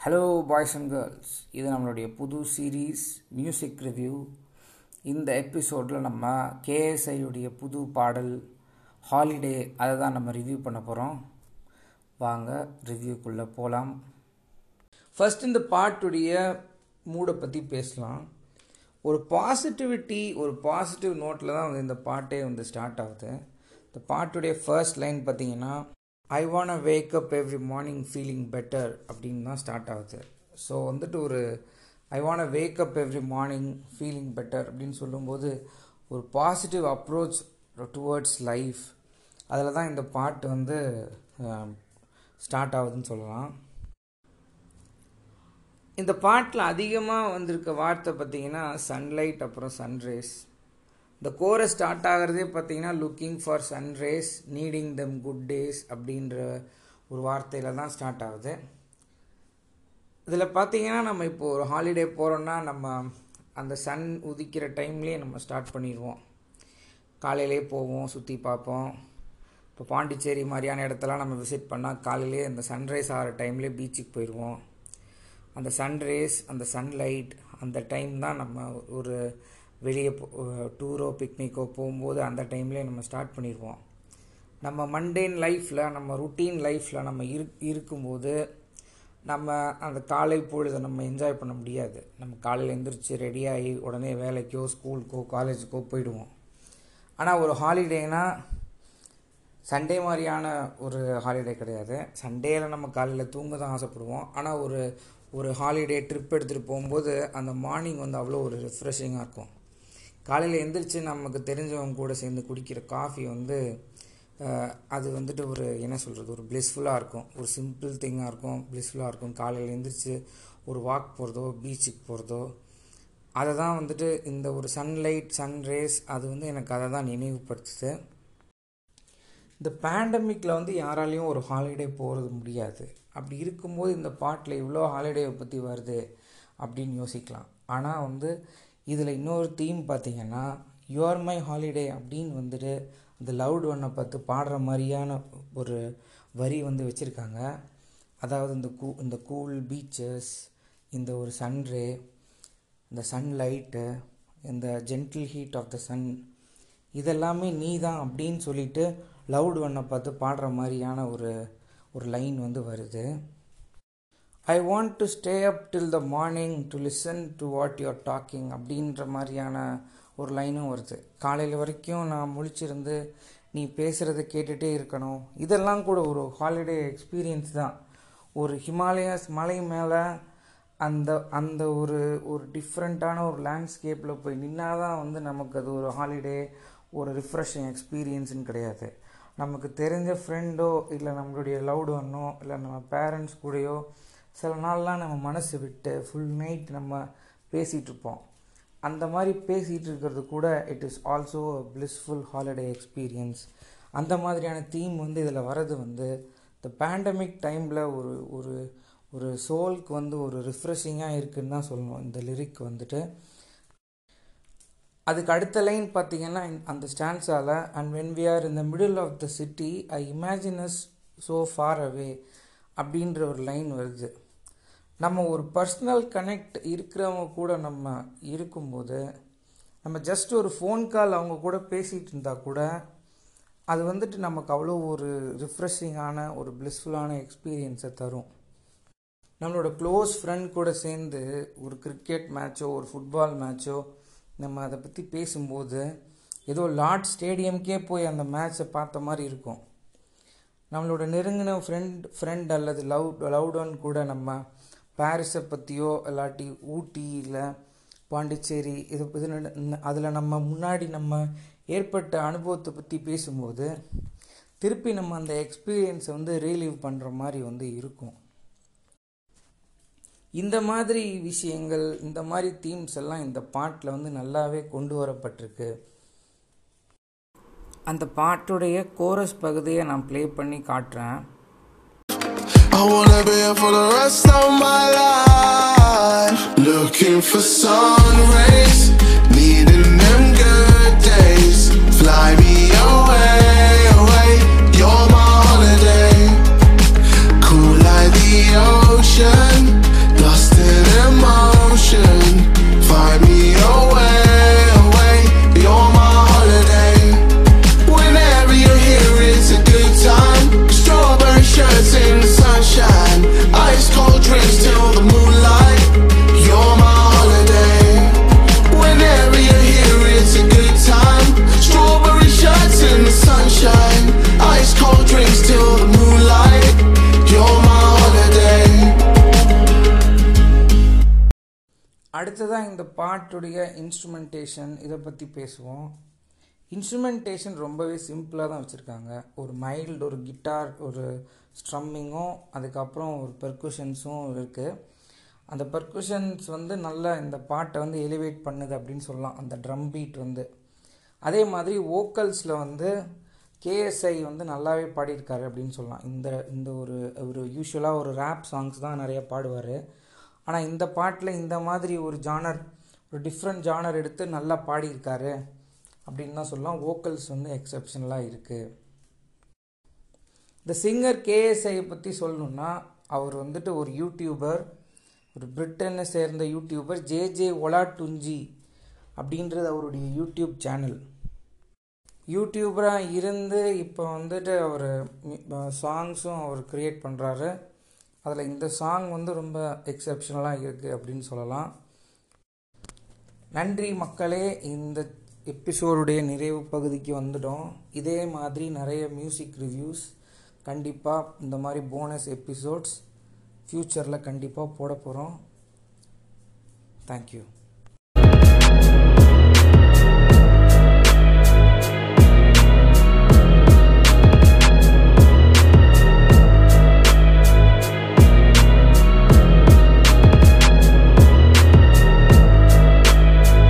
Hello boys and girls இது நம்மளுடைய புது சீரீஸ் மியூசிக் ரிவ்யூ இந்த எபிசோடில் நம்ம கேஎஸ்ஐயுடைய புது பாடல் ஹாலிடே அதை தான் நம்ம ரிவ்யூ பண்ண போகிறோம் வாங்க ரிவ்யூக்குள்ளே போகலாம் ஃபஸ்ட் இந்த பாட்டுடைய மூடை பற்றி பேசலாம். ஒரு பாசிட்டிவிட்டி ஒரு பாசிட்டிவ் நோட்டில் தான் வந்து இந்த பாட்டே வந்து ஸ்டார்ட் ஆகுது. இந்த பாட்டுடைய ஃபர்ஸ்ட் லைன் பார்த்தீங்கன்னா I want wake up every morning feeling better அப்படின்னு தான் ஸ்டார்ட் ஆகுது. ஸோ வந்துட்டு ஒரு I want wake up every morning feeling better அப்படின்னு சொல்லும்போது ஒரு பாசிட்டிவ் அப்ரோச் டுவர்ட்ஸ் லைஃப் அதில் தான் இந்த பாட்டு வந்து ஸ்டார்ட் ஆகுதுன்னு சொல்லலாம். இந்த பாட்டில் அதிகமாக வந்திருக்க வார்த்தை பார்த்தீங்கன்னா சன்லைட் அப்புறம் சன்ரேஸ் இந்த கோரஸ் ஸ்டார்ட் ஆகிறதே பார்த்தீங்கன்னா looking for sunrays needing them good days அப்படின்ற ஒரு வார்த்தையில் தான் ஸ்டார்ட் ஆகுது. இதில் பார்த்தீங்கன்னா நம்ம இப்போது ஒரு ஹாலிடே போகிறோன்னா நம்ம அந்த சன் உதிக்கிற டைம்லேயே நம்ம ஸ்டார்ட் பண்ணிடுவோம். காலையிலே போவோம் சுற்றி பார்ப்போம். இப்போ பாண்டிச்சேரி மாதிரியான இடத்தெல்லாம் நம்ம விசிட் பண்ணால் காலையிலே அந்த சன்ரைஸ் ஆகிற டைம்லேயே பீச்சுக்கு போயிடுவோம். அந்த சன்ரேஸ் அந்த சன்லைட் அந்த டைம் தான் நம்ம ஒரு வெளியே டூரோ பிக்னிக்கோ போகும்போது அந்த டைம்லேயே நம்ம ஸ்டார்ட் பண்ணிடுவோம் நம்ம மண்டேன் லைஃப்பில் நம்ம ருட்டீன் லைஃப்பில் நம்ம இரு இருக்கும்போது நம்ம அந்த காலை பொழுதை நம்ம என்ஜாய் பண்ண முடியாது. நம்ம காலையில் எழுந்திரிச்சு ரெடியாகி உடனே வேலைக்கோ ஸ்கூலுக்கோ காலேஜுக்கோ போயிடுவோம். ஆனால் ஒரு ஹாலிடேனா சண்டே மாதிரியான ஒரு ஹாலிடே கிடையாது. சண்டேயில் நம்ம காலையில் தூங்க தான் ஆசைப்படுவோம். ஆனால் ஒரு ஒரு ஹாலிடே ட்ரிப் எடுத்துகிட்டு போகும்போது அந்த மார்னிங் வந்து அவ்வளோ ஒரு ரிஃப்ரெஷிங்காக இருக்கும். காலையில் எந்திரிச்சு நமக்கு தெரிஞ்சவங்க கூட சேர்ந்து குடிக்கிற காஃபி வந்து அது வந்துட்டு ஒரு என்ன சொல்கிறது ஒரு ப்ளெஸ்ஃபுல்லாக இருக்கும். ஒரு சிம்பிள் திங்காக இருக்கும் ப்ளெஸ்ஃபுல்லாக இருக்கும். காலையில் எந்திரிச்சு ஒரு வாக் போகிறதோ பீச்சுக்கு போகிறதோ அதை தான் வந்துட்டு இந்த ஒரு சன்லைட் சன்ரேஸ் அது வந்து எனக்கு அதை தான் நினைவுபடுத்துது. இந்த பேண்டமிக்கில் வந்து யாராலையும் ஒரு ஹாலிடே போகிறது முடியாது. அப்படி இருக்கும்போது இந்த பாட்டில் இவ்வளோ ஹாலிடேவை பற்றி வருது அப்படின்னு யோசிக்கலாம். ஆனால் வந்து இதில் இன்னொரு தீம் பார்த்தீங்கன்னா யுவர் மை ஹாலிடே அப்படின்னு வந்துட்டு இந்த லவுட் ஒன்னை பார்த்து பாடுற மாதிரியான ஒரு வரி வந்து வச்சுருக்காங்க. அதாவது இந்த கூ இந்த கூல் பீச்சஸ் இந்த ஒரு சன்ரே இந்த சன்லைட்டு இந்த gentle heat of the sun இதெல்லாமே நீ தான் அப்படின்னு சொல்லிட்டு லவுட் ஒன்னை பார்த்து பாடுற மாதிரியான ஒரு ஒரு லைன் வந்து வருது. I want to stay up till the morning to listen to what you're talking அப்படின்ற மாதிரியான ஒரு லைனும் வருது. காலையில் வரைக்கும் நான் முழிச்சிருந்து நீ பேசுகிறத கேட்டுகிட்டே இருக்கணும். இதெல்லாம் கூட ஒரு ஹாலிடே எக்ஸ்பீரியன்ஸ் தான். ஒரு ஹிமாலயாஸ் மலை மேலே அந்த அந்த ஒரு ஒரு டிஃப்ரெண்ட்டான ஒரு லேண்ட்ஸ்கேப்பில் போய் நின்னா தான் வந்து நமக்கு அது ஒரு ஹாலிடே ஒரு ரிஃப்ரெஷிங் எக்ஸ்பீரியன்ஸுன்னு கிடையாது. நமக்கு தெரிஞ்ச ஃப்ரெண்டோ இல்லை நம்மளுடைய லவ்டு ஒன்னோ இல்லை நம்ம பேரண்ட்ஸ் கூடயோ சில நாள்லாம் நம்ம மனசு விட்டு ஃபுல் நைட் நம்ம பேசிகிட்டு இருப்போம் அந்த மாதிரி பேசிகிட்டு இருக்கிறது கூட it is also blissful holiday experience அந்த மாதிரியான தீம் வந்து இதில் வர்றது வந்து இந்த பேண்டமிக் டைமில் ஒரு ஒரு ஒரு சோலுக்கு வந்து ஒரு ரிஃப்ரெஷிங்காக இருக்குதுன்னு தான் சொல்லணும் இந்த லிரிக் வந்துட்டு. அதுக்கு அடுத்த லைன் பார்த்தீங்கன்னா அந்த ஸ்டான்ஸால் and when we are in the middle of the city I imagine us so far away அப்படின்ற ஒரு லைன் வருது. நம்ம ஒரு பர்சனல் கனெக்ட் இருக்கிறவங்க கூட நம்ம இருக்கும்போது நம்ம ஜஸ்ட் ஒரு ஃபோன் கால் அவங்க கூட பேசிகிட்டு இருந்தால் கூட அது வந்துட்டு நமக்கு அவ்வளோ ஒரு ரிஃப்ரெஷிங்கான ஒரு ப்ளிஸ்ஃபுல்லான எக்ஸ்பீரியன்ஸை தரும். நம்மளோட க்ளோஸ் ஃப்ரெண்ட் கூட சேர்ந்து ஒரு கிரிக்கெட் மேட்சோ ஒரு ஃபுட்பால் மேட்ச்சோ நம்ம அதை பற்றி பேசும்போது ஏதோ லார்ட் ஸ்டேடியம்க்கே போய் அந்த மேட்ச்சை பார்த்த மாதிரி இருக்கும். நம்மளோட நெருங்கின ஃப்ரெண்ட் ஃப்ரெண்ட் அல்லது லவ் லவ்ட் கூட நம்ம பாரிஸை பற்றியோ இல்லாட்டி ஊட்டி இல்லை பாண்டிச்சேரி இது இது அதில் நம்ம முன்னாடி நம்ம ஏற்பட்ட அனுபவத்தை பற்றி பேசும்போது திருப்பி நம்ம அந்த எக்ஸ்பீரியன்ஸை வந்து ரீலீவ் பண்ணுற மாதிரி வந்து இருக்கும். இந்த மாதிரி விஷயங்கள் இந்த மாதிரி தீம்ஸ் எல்லாம் இந்த பாட்டில் வந்து நல்லாவே கொண்டு வரப்பட்டிருக்கு. அந்த பாட்டுடைய கோரஸ் பகுதியை நான் ப்ளே பண்ணி காட்டுறேன் I wanna be here for the rest of my life. Looking for sun rays, needing them அடுத்ததாக இந்த பாட்டுடைய இன்ஸ்ட்ருமெண்டேஷன் இதை பற்றி பேசுவோம். இன்ஸ்ட்ருமெண்டேஷன் ரொம்பவே சிம்பிளாக தான் வச்சுருக்காங்க. ஒரு மைல்டு ஒரு கிட்டார் ஒரு ஸ்ட்ரம்மிங்கும் அதுக்கப்புறம் ஒரு பெர்குஷன்ஸும் இருக்குது அந்த பெர்குஷன்ஸ் வந்து நல்லா இந்த பாட்டை வந்து எலிவேட் பண்ணுது அப்படின்னு சொல்லலாம். அந்த ட்ரம் பீட் வந்து. அதே மாதிரி வோக்கல்ஸில் வந்து கேஎஸ்ஐ வந்து நல்லாவே பாடியிருக்காரு அப்படின்னு சொல்லலாம். இந்த இந்த ஒரு ஒரு யூஸ்வலாக ஒரு ரேப் சாங்ஸ் தான் நிறைய பாடுவார். ஆனால் இந்த பாட்டில் இந்த மாதிரி ஒரு ஜானர் ஒரு டிஃப்ரெண்ட் ஜானர் எடுத்து நல்லா பாடியிருக்காரு அப்படின்னு தான் சொல்லலாம். வோக்கல்ஸ் வந்து எக்ஸப்ஷனலாக இருக்குது இந்த சிங்கர் கேஎஸ்ஐயை பற்றி சொல்லணுன்னா அவர் வந்துட்டு ஒரு யூடியூபர் ஒரு பிரிட்டனை சேர்ந்த யூடியூபர் ஜே ஜே ஒலா டுஞ்சி அப்படின்றது அவருடைய யூடியூப் சேனல் யூடியூபராக இருந்து இப்போ வந்துட்டு அவர் சாங்ஸும் அவர் க்ரியேட் பண்ணுறாரு அதில் இந்த சாங் வந்து ரொம்ப எக்ஸப்ஷனலாக இருக்குது அப்படின்னு சொல்லலாம். நன்றி மக்களே இந்த எபிசோடுடைய நிறைவு பகுதிக்கு வந்துட்டோம். இதே மாதிரி நிறைய மியூசிக் ரிவ்யூஸ் கண்டிப்பாக இந்த மாதிரி போனஸ் எபிசோட்ஸ் ஃப்யூச்சரில் கண்டிப்பாக போட போகிறோம் தேங்க்யூ